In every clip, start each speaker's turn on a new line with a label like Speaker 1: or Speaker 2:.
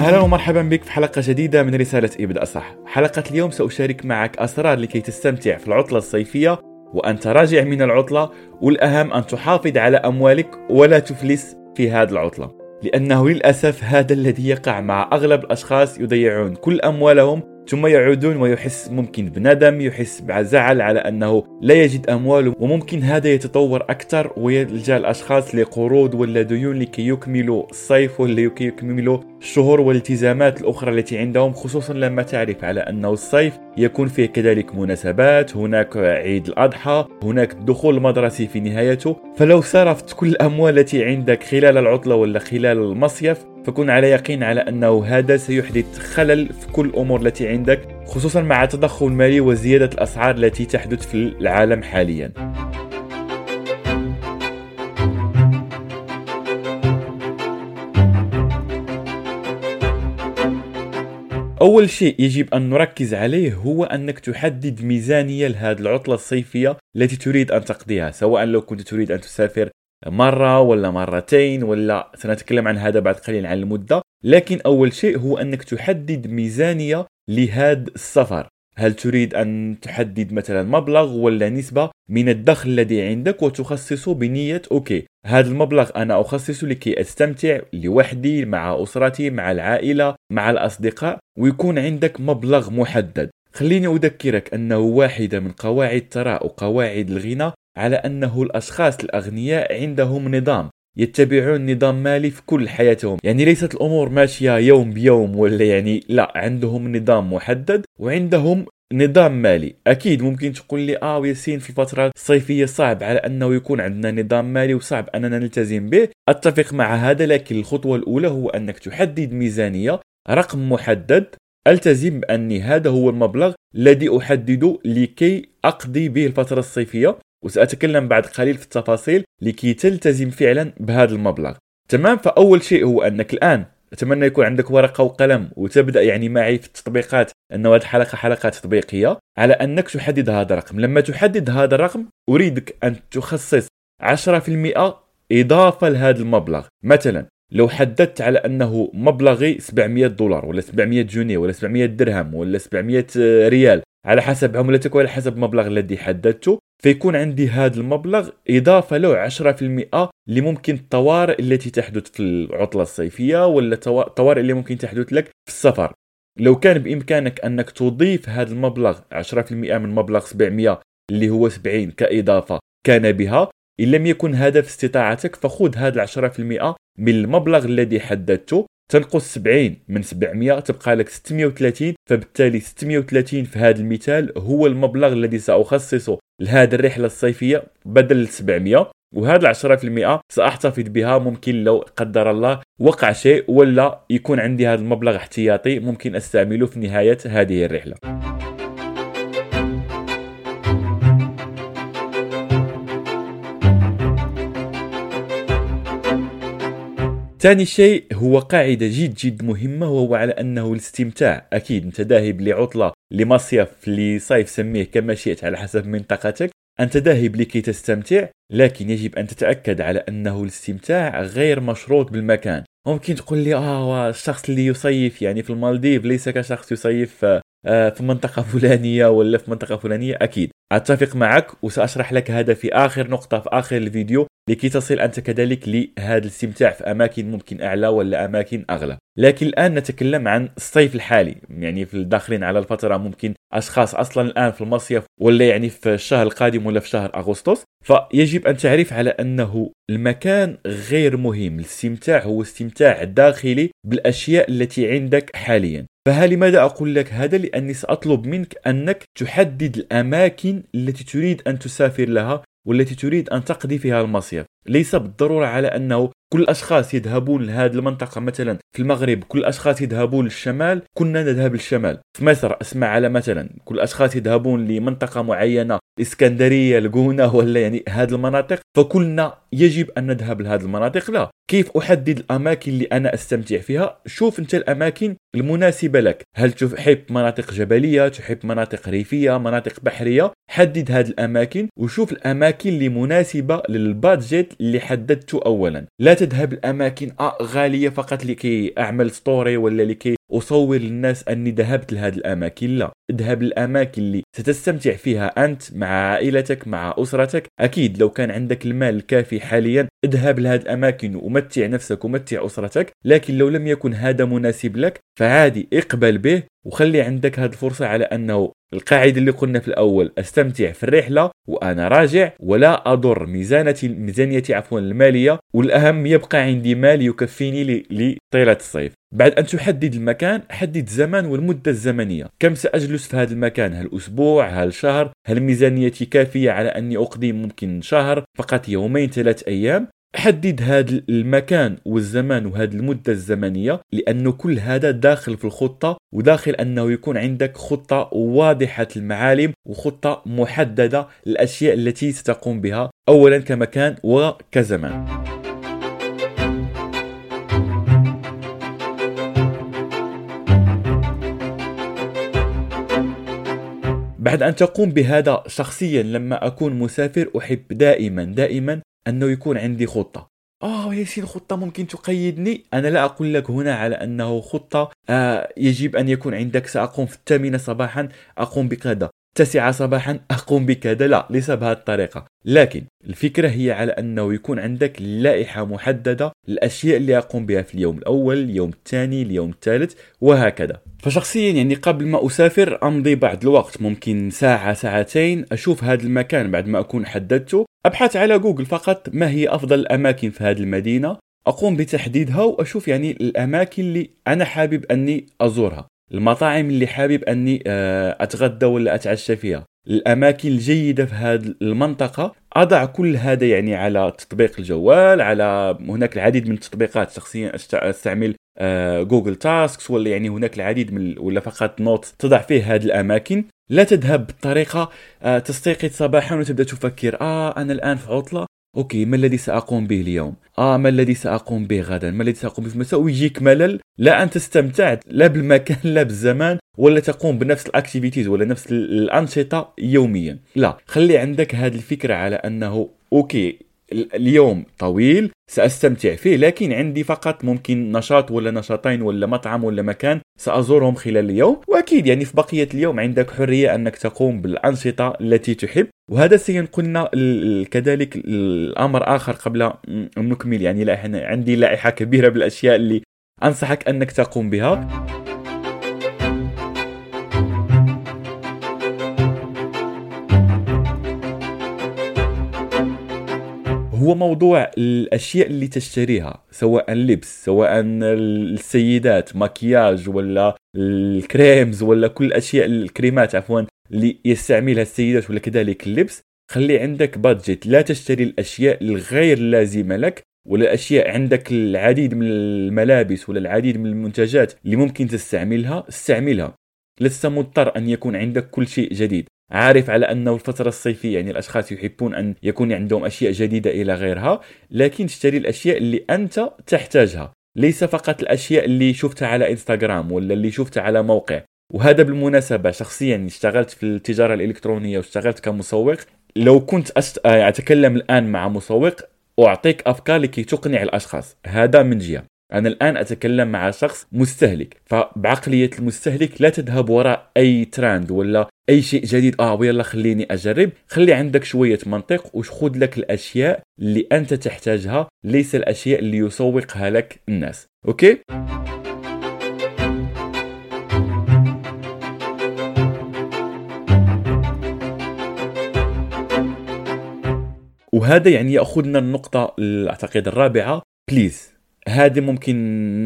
Speaker 1: أهلا ومرحبا بك في حلقة جديدة من رسالة ابدأ صح. حلقة اليوم سأشارك معك أسرار لكي تستمتع في العطلة الصيفية وأنت راجع من العطلة والأهم أن تحافظ على أموالك ولا تفلس في هذه العطلة. لأنه للأسف هذا الذي يقع مع أغلب الأشخاص يضيعون كل أموالهم ثم يعودون ويحس ممكن بندم يحس بزعل على أنه لا يجد أموال وممكن هذا يتطور أكثر ويلجأ الأشخاص لقروض ولا ديون لكي يكملوا الصيف ولا لكي يكملوا الشهور والالتزامات الأخرى التي عندهم خصوصا لما تعرف على أنه الصيف يكون فيه كذلك مناسبات هناك عيد الأضحى هناك دخول المدرسي في نهايته. فلو صرفت كل الأموال التي عندك خلال العطلة ولا خلال المصيف فكن على يقين على أنه هذا سيحدث خلل في كل الأمور التي عندك خصوصا مع التضخم المالي وزيادة الأسعار التي تحدث في العالم حاليا. أول شيء يجب أن نركز عليه هو أنك تحدد ميزانية لهذه العطلة الصيفية التي تريد أن تقضيها سواء لو كنت تريد أن تسافر مرة ولا مرتين ولا سنتكلم عن هذا بعد قليل عن المدة لكن أول شيء هو أنك تحدد ميزانية لهذا السفر. هل تريد أن تحدد مثلا مبلغ ولا نسبة من الدخل الذي عندك وتخصصه بنية؟ أوكي هذا المبلغ أنا أخصصه لكي أستمتع لوحدي مع أسرتي مع العائلة مع الأصدقاء ويكون عندك مبلغ محدد. خليني أذكرك أنه واحدة من قواعد الثراء وقواعد الغنى على أنه الأشخاص الأغنياء عندهم نظام يتبعون نظام مالي في كل حياتهم. يعني ليست الأمور ماشية يوم بيوم ولا يعني لا عندهم نظام محدد وعندهم نظام مالي. أكيد ممكن تقول لي آه ياسين في الفترة الصيفية صعب على أنه يكون عندنا نظام مالي وصعب أننا نلتزم به. أتفق مع هذا لكن الخطوة الأولى هو أنك تحدد ميزانية رقم محدد. ألتزم باني هذا هو المبلغ الذي أحدده لكي أقضي به الفترة الصيفية. وسأتكلم بعد قليل في التفاصيل لكي تلتزم فعلا بهذا المبلغ. تمام؟ فأول شيء هو أنك الآن أتمنى يكون عندك ورقة وقلم وتبدأ يعني معي في التطبيقات أن هذه الحلقة حلقة تطبيقية على أنك تحدد هذا الرقم. لما تحدد هذا الرقم أريدك أن تخصص 10% إضافة لهذا المبلغ. مثلا لو حددت على أنه مبلغي 700 دولار ولا 700 جنيه ولا 700 درهم ولا 700 ريال على حسب عملتك وعلى حسب المبلغ الذي حددته. فيكون عندي هذا المبلغ إضافة له 10% لممكن الطوارئ التي تحدث في العطلة الصيفية ولا الطوارئ اللي ممكن تحدث لك في السفر. لو كان بإمكانك أنك تضيف هذا المبلغ 10% من مبلغ 700 اللي هو 70 كإضافة كان بها إن لم يكن هذا في استطاعتك فخذ هذا 10% من المبلغ الذي حددته. تنقص 70 من 700 تبقى لك 630 فبالتالي 630 في هذا المثال هو المبلغ الذي سأخصصه لهذه الرحلة الصيفية بدل 700 وهذا 10% سأحتفظ بها ممكن لو قدر الله وقع شيء ولا يكون عندي هذا المبلغ احتياطي ممكن أستعمله في نهاية هذه الرحلة. ثاني شيء هو قاعدة جد جد مهمة وهو على أنه الاستمتاع. أكيد أنت ذاهب لعطلة لمصيف لصيف سميه كما شئت على حسب منطقتك. أنت ذاهب لكي تستمتع لكن يجب أن تتأكد على أنه الاستمتاع غير مشروط بالمكان. ممكن تقول لي آه الشخص اللي يصيف يعني في المالديف ليس كشخص يصيف آه، في منطقة فلانية ولا في منطقة فلانية؟ أكيد. أتفق معك وسأشرح لك هذا في آخر نقطة في آخر الفيديو. لكي تصل أنت كذلك لهذا الاستمتاع في أماكن ممكن أعلى ولا أماكن أغلى. لكن الآن نتكلم عن الصيف الحالي يعني في الداخلين على الفترة ممكن أشخاص أصلا الآن في المصيف ولا يعني في الشهر القادم ولا في شهر أغسطس. فيجب أن تعرف على أنه المكان غير مهم الاستمتاع هو استمتاع داخلي بالأشياء التي عندك حاليا. فهل لماذا أقول لك هذا؟ لأني سأطلب منك أنك تحدد الأماكن التي تريد أن تسافر لها والتي تريد أن تقضي فيها المصيف ليس بالضرورة على أنه كل الأشخاص يذهبون لهذه المنطقة. مثلا في المغرب كل الأشخاص يذهبون للشمال كنا نذهب للشمال. في مصر أسمع على مثلا كل الأشخاص يذهبون لمنطقة معينة إسكندرية الجونه ولا يعني هذه المناطق. فكلنا يجب أن نذهب لهذه المناطق. لا. كيف أحدد الأماكن اللي أنا أستمتع فيها؟ شوف أنت الأماكن المناسبة لك. هل تحب مناطق جبلية تحب مناطق ريفية مناطق بحرية؟ حدد هذه الأماكن وشوف الأماكن اللي مناسبة للبادجيت اللي حددته اولا. لا تذهب الأماكن آه غالية فقط لكي أعمل story ولا لكي أصور للناس أني ذهبت لهذه الأماكن لا. اذهب للاماكن اللي ستستمتع فيها أنت مع عائلتك مع أسرتك. أكيد لو كان عندك المال الكافي حاليا اذهب لهذه الأماكن ومتع نفسك ومتع أسرتك. لكن لو لم يكن هذا مناسب لك فعادي اقبل به. وخلي عندك هذه الفرصة على أنه القاعدة اللي قلنا في الأول أستمتع في الرحلة وأنا راجع ولا أضر ميزانتي ميزانيتي عفوا المالية والأهم يبقى عندي مال يكفيني لطيلة الصيف. بعد أن تحدد المكان حدد الزمان والمدة الزمنية. كم سأجلس في هذا المكان؟ هل أسبوع؟ هل شهر؟ هل ميزانيتي كافية على أني أقضي ممكن شهر؟ فقط يومين ثلاث أيام؟ حدد هذا المكان والزمان وهذه المدة الزمنية لأنه كل هذا داخل في الخطة وداخل أنه يكون عندك خطة واضحة المعالم وخطة محددة الأشياء التي ستقوم بها أولا كمكان وكزمان. بعد أن تقوم بهذا شخصيا لما أكون مسافر أحب دائما دائما أنه يكون عندي خطة. آه ياسين خطة ممكن تقيدني. أنا لا أقول لك هنا على أنه خطة. آه يجب أن يكون عندك سأقوم في الثامنة صباحا أقوم بكذا. تسعة صباحا أقوم بكذا لا ليس بهذه الطريقة. لكن الفكرة هي على أنه يكون عندك لائحة محددة الأشياء اللي أقوم بها في اليوم الأول اليوم الثاني اليوم الثالث وهكذا. فشخصيا يعني قبل ما أسافر أمضي بعض الوقت ممكن ساعة ساعتين أشوف هذا المكان بعد ما أكون حددته. أبحث على جوجل فقط ما هي أفضل الأماكن في هذه المدينة؟ أقوم بتحديدها وأشوف يعني الأماكن اللي أنا حابب أني أزورها. المطاعم اللي حابب أني آه، أتغدى ولا أتعشى فيها. الأماكن الجيدة في هذه المنطقة. أضع كل هذا يعني على تطبيق الجوال على هناك العديد من التطبيقات. شخصيا أستعمل Google Tasks ولا يعني هناك العديد من ولا فقط note تضع فيه هذه الأماكن. لا تذهب بطريقة آه، تستيقظ صباحا وتبدأ تفكر آه أنا الآن في عطلة. okay ما الذي سأقوم به اليوم؟ آه ما الذي سأقوم به غدا؟ ما الذي سأقوم به؟ في المساء ويجيك ملل؟ لا أنت استمتعت لا بالمكان لا بالزمان ولا تقوم بنفس ال activities ولا نفس الأنشطة يوميا. لا خلي عندك هذه الفكرة على أنه okay اليوم طويل سأستمتع فيه لكن عندي فقط ممكن نشاط ولا نشاطين ولا مطعم ولا مكان سأزورهم خلال اليوم. وأكيد يعني في بقية اليوم عندك حرية أنك تقوم بالأنشطة التي تحب. وهذا سين قلنا كذلك الأمر آخر قبل أن نكمل. يعني عندي لائحة كبيرة بالأشياء اللي أنصحك أنك تقوم بها. هو موضوع الأشياء اللي تشتريها سواء اللبس سواء السيدات مكياج ولا الكريمز ولا كل الأشياء الكريمات عفوا اللي يستعملها السيدات ولا كذلك اللبس خلي عندك بادجت لا تشتري الأشياء الغير لازمة لك ولا أشياء عندك العديد من الملابس ولا العديد من المنتجات اللي ممكن تستعملها استعملها. لست مضطر أن يكون عندك كل شيء جديد. عارف على انه الفترة الصيفية يعني الأشخاص يحبون أن يكون عندهم أشياء جديدة إلى غيرها لكن تشتري الأشياء اللي أنت تحتاجها. ليس فقط الأشياء اللي شفتها على إنستغرام ولا اللي شفتها على موقع. وهذا بالمناسبة شخصيا اشتغلت في التجارة الإلكترونية واشتغلت كمسوق. لو كنت. آه، أتكلم الآن مع مسوق أعطيك أفكار لكي تقنع الأشخاص. هذا من جهة. أنا الآن أتكلم مع شخص مستهلك فبعقلية المستهلك لا تذهب وراء أي ترند ولا أي شيء جديد. آه ويلا خليني أجرب. خلي عندك شوية منطق وخذ لك الأشياء اللي أنت تحتاجها. ليس الأشياء اللي يسوقها لك الناس. أوكي؟ وهذا يعني يأخذنا النقطة أعتقد الرابعة. please هذا ممكن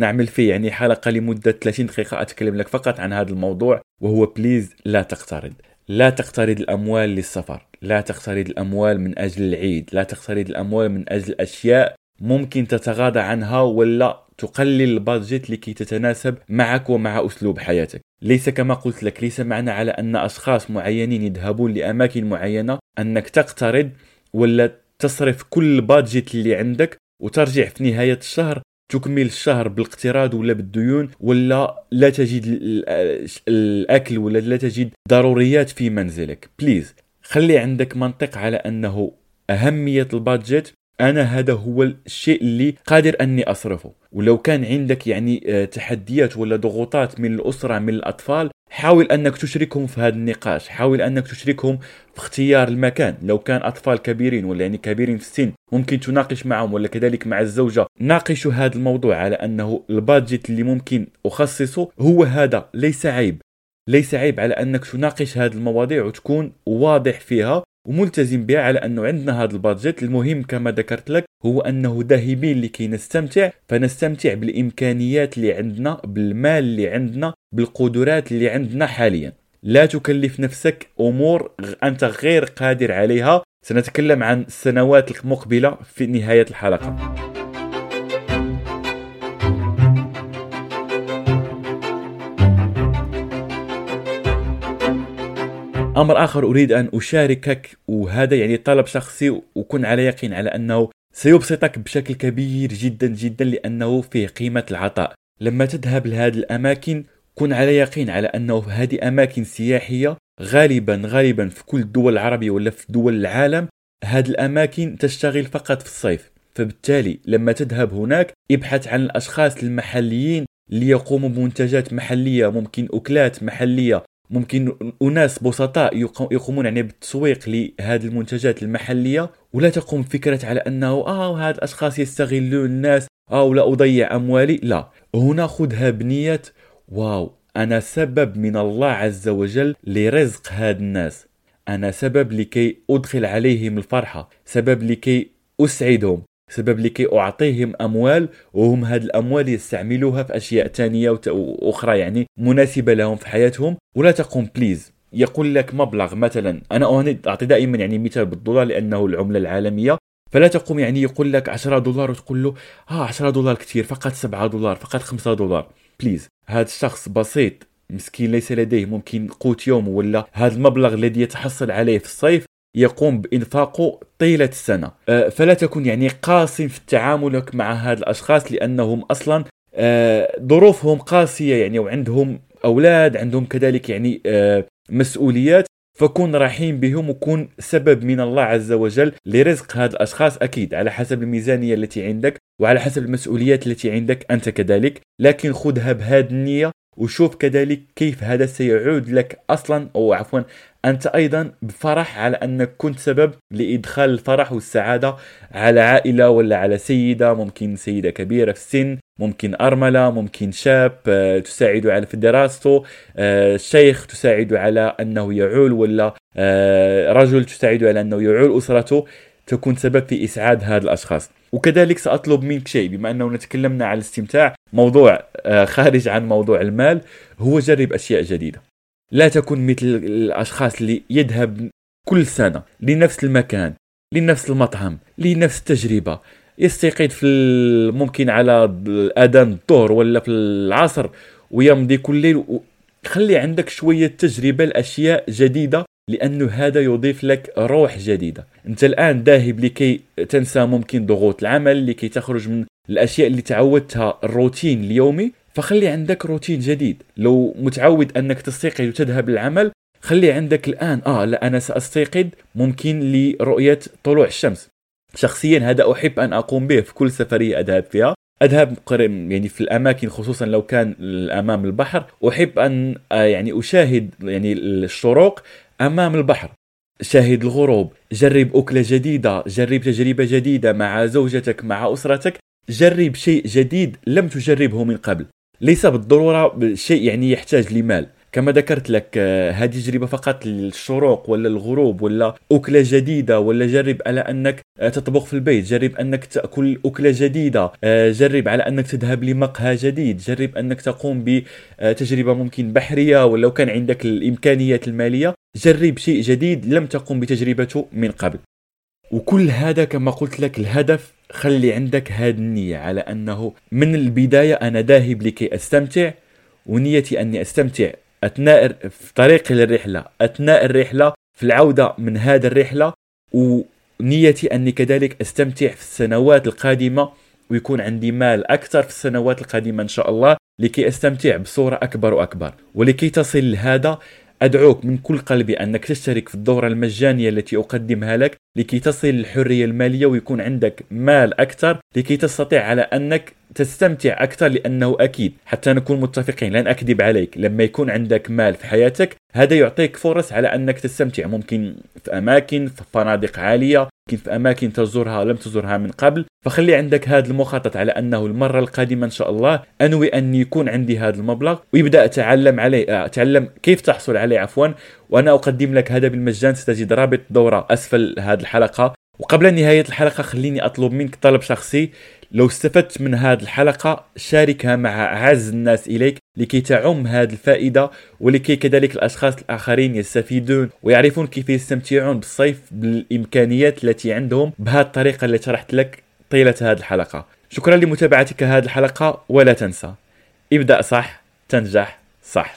Speaker 1: نعمل فيه يعني حلقة لمدة 30 دقيقة أتكلم لك فقط عن هذا الموضوع وهو please لا تقترض. لا تقترض الأموال للسفر لا تقترض الأموال من أجل العيد لا تقترض الأموال من أجل أشياء ممكن تتغاضى عنها ولا تقلل ال budget لكي تتناسب معك ومع أسلوب حياتك. ليس كما قلت لك ليس معنى على أن أشخاص معينين يذهبون لأماكن معينة أنك تقترض ولا تصرف كل ال budget اللي عندك وترجع في نهاية الشهر تكمل الشهر بالاقتراض ولا بالديون ولا لا تجد الأكل ولا لا تجد ضروريات في منزلك. please خلي عندك منطق على أنه أهمية ال budget. أنا هذا هو الشيء اللي قادر أني أصرفه. ولو كان عندك يعني آه، تحديات ولا ضغوطات من الأسرة من الأطفال حاول أنك تشركهم في هذا النقاش حاول أنك تشركهم في اختيار المكان. لو كان أطفال كبيرين ولا يعني كبيرين في السن ممكن تناقش معهم ولا كذلك مع الزوجة. ناقشوا هذا الموضوع على أنه البادجت اللي ممكن أخصصه هو هذا ليس عيب. ليس عيب على أنك تناقش هذه المواضيع وتكون واضح فيها. وملتزم بها على أنه عندنا هذا البادجت. المهم كما ذكرت لك هو أنه ذاهبين لكي نستمتع فنستمتع بالإمكانيات اللي عندنا بالمال اللي عندنا بالقدرات اللي عندنا حاليا. لا تكلف نفسك أمور أنت غير قادر عليها. سنتكلم عن السنوات المقبلة في نهاية الحلقة. أمر آخر أريد أن أشاركك وهذا يعني طلب شخصي وكن على يقين على أنه سيبسطك بشكل كبير جدا جدا لأنه فيه قيمة العطاء. لما تذهب لهذه الأماكن كن على يقين على أنه هذه أماكن سياحية. غالبا غالبا في كل الدول العربية ولا في دول العالم هذه الأماكن تشتغل فقط في الصيف. فبالتالي لما تذهب هناك ابحث عن الأشخاص المحليين اللي يقوموا بمنتجات محلية ممكن أكلات محلية ممكن أناس بسطاء يقومون يعني بالتسويق لهذه المنتجات المحلية ولا تقوم فكره على أنه آه هاد الأشخاص يستغلون الناس آه ولا أضيع أموالي؟ لا. هنا خذها بنية أو أنا سبب من الله عز وجل لرزق هاد الناس. أنا سبب لكي أدخل عليهم الفرحة سبب لكي أسعدهم. سبب لكي أعطيهم أموال وهم هذه الأموال يستعملوها في أشياء ثانية وأخرى يعني مناسبة لهم في حياتهم ولا تقوم please يقول لك مبلغ مثلا. أنا أعطي دائما يعني مثال بالدولار لأنه العملة العالمية. فلا تقوم يعني يقول لك 10 دولار وتقول له آه 10 دولار كثير فقط 7 دولار فقط 5 دولار. بليز هذا الشخص بسيط مسكين ليس لديه ممكن قوت يوم ولا هذا المبلغ الذي يتحصل عليه في الصيف يقوم بإنفاقه طيلة السنة. أه، فلا تكن يعني قاسي في تعاملك مع هذا الأشخاص لأنهم أصلا أه، ظروفهم قاسية يعني وعندهم أولاد عندهم كذلك يعني أه، مسؤوليات. فكن رحيم بهم وكن سبب من الله عز وجل لرزق هذا الأشخاص أكيد على حسب الميزانية التي عندك وعلى حسب المسؤوليات التي عندك أنت كذلك. لكن خذها بهذه النية وشوف كذلك كيف هذا سيعود لك أصلا أو عفوا أنت أيضا بفرح على أنك كنت سبب لإدخال الفرح والسعادة على عائلة ولا على سيدة ممكن سيدة كبيرة في السن ممكن أرملة ممكن شاب آه، تساعد على في دراسته آه، شيخ تساعد على أنه يعول ولا آه، رجل تساعد على أنه يعول أسرته تكون سبب في إسعاد هذا الأشخاص. وكذلك سأطلب منك شيء بما انه تكلمنا عن الاستمتاع موضوع خارج عن موضوع المال هو جرب أشياء جديدة. لا تكن مثل الأشخاص اللي يذهب كل سنة لنفس المكان لنفس المطعم لنفس التجربة. يستيقظ في ممكن على اذان الظهر ولا في العصر ويمضي كل ليل. خلي عندك شوية تجربة لأشياء جديدة لأنه هذا يضيف لك روح جديدة. أنت الآن ذاهب لكي تنسى ممكن ضغوط العمل لكي تخرج من الأشياء اللي تعودتها الروتين اليومي. فخلي عندك روتين جديد. لو متعود أنك تستيقظ وتذهب للعمل خلي عندك الآن آه لا أنا سأستيقظ ممكن لرؤية طلوع الشمس. شخصيا هذا أحب أن أقوم به في كل سفرية أذهب فيها. أذهب يعني في الأماكن خصوصا لو كان أمام البحر. أحب أن آه، يعني أشاهد يعني الشروق أمام البحر. شاهد الغروب. جرب أكلة جديدة. جرب تجربة جديدة مع زوجتك مع أسرتك. جرب شيء جديد لم تجربه من قبل. ليس بالضرورة شيء يعني يحتاج لمال. كما ذكرت لك آه، هذه تجربة فقط للشروق ولا الغروب ولا أكلة جديدة ولا جرب على أنك آه، تطبخ في البيت. جرب أنك تأكل أكلة جديدة. آه، جرب على أنك تذهب لمقهى جديد. جرب أنك تقوم بتجربه ممكن بحرية ولو كان عندك الإمكانيات المالية. جرب شيء جديد لم تقم بتجربته من قبل. وكل هذا كما قلت لك الهدف خلي عندك هذه النية على أنه من البداية أنا ذاهب لكي أستمتع ونيتي أني أستمتع. أثناء في طريقي للرحلة أثناء الرحلة في العودة من هذه الرحلة ونيتي أني كذلك أستمتع في السنوات القادمة ويكون عندي مال أكثر في السنوات القادمة إن شاء الله لكي أستمتع بصورة أكبر وأكبر. ولكي تصل لهذا أدعوك من كل قلبي أنك تشترك في الدورة المجانية التي أقدمها لك لكي تصل للحرية المالية ويكون عندك مال أكثر لكي تستطيع على أنك تستمتع أكثر لأنه أكيد حتى نكون متفقين لن أكذب عليك لما يكون عندك مال في حياتك هذا يعطيك فرص على أنك تستمتع ممكن في أماكن في فنادق عالية ممكن في أماكن تزورها لم تزورها من قبل فخلي عندك هذا المخطط على أنه المرة القادمة إن شاء الله. أنوي أن يكون عندي هذا المبلغ ويبدأ أتعلم عليه أتعلم كيف تحصل عليه عفوا. وأنا أقدم لك هذا بالمجان ستجد رابط دورة أسفل هذه الحلقة. وقبل نهاية الحلقة خليني أطلب منك طلب شخصي. لو استفدت من هذه الحلقة شاركها مع أعز الناس إليك لكي تعم هذه الفائدة ولكي كذلك الأشخاص الآخرين يستفيدون ويعرفون كيف يستمتعون بالصيف بالإمكانيات التي عندهم. بهذه الطريقة التي شرحت لك طيلة هذه الحلقة. شكرا لمتابعتك هذه الحلقة ولا تنسى. ابدأ صح تنجح صح.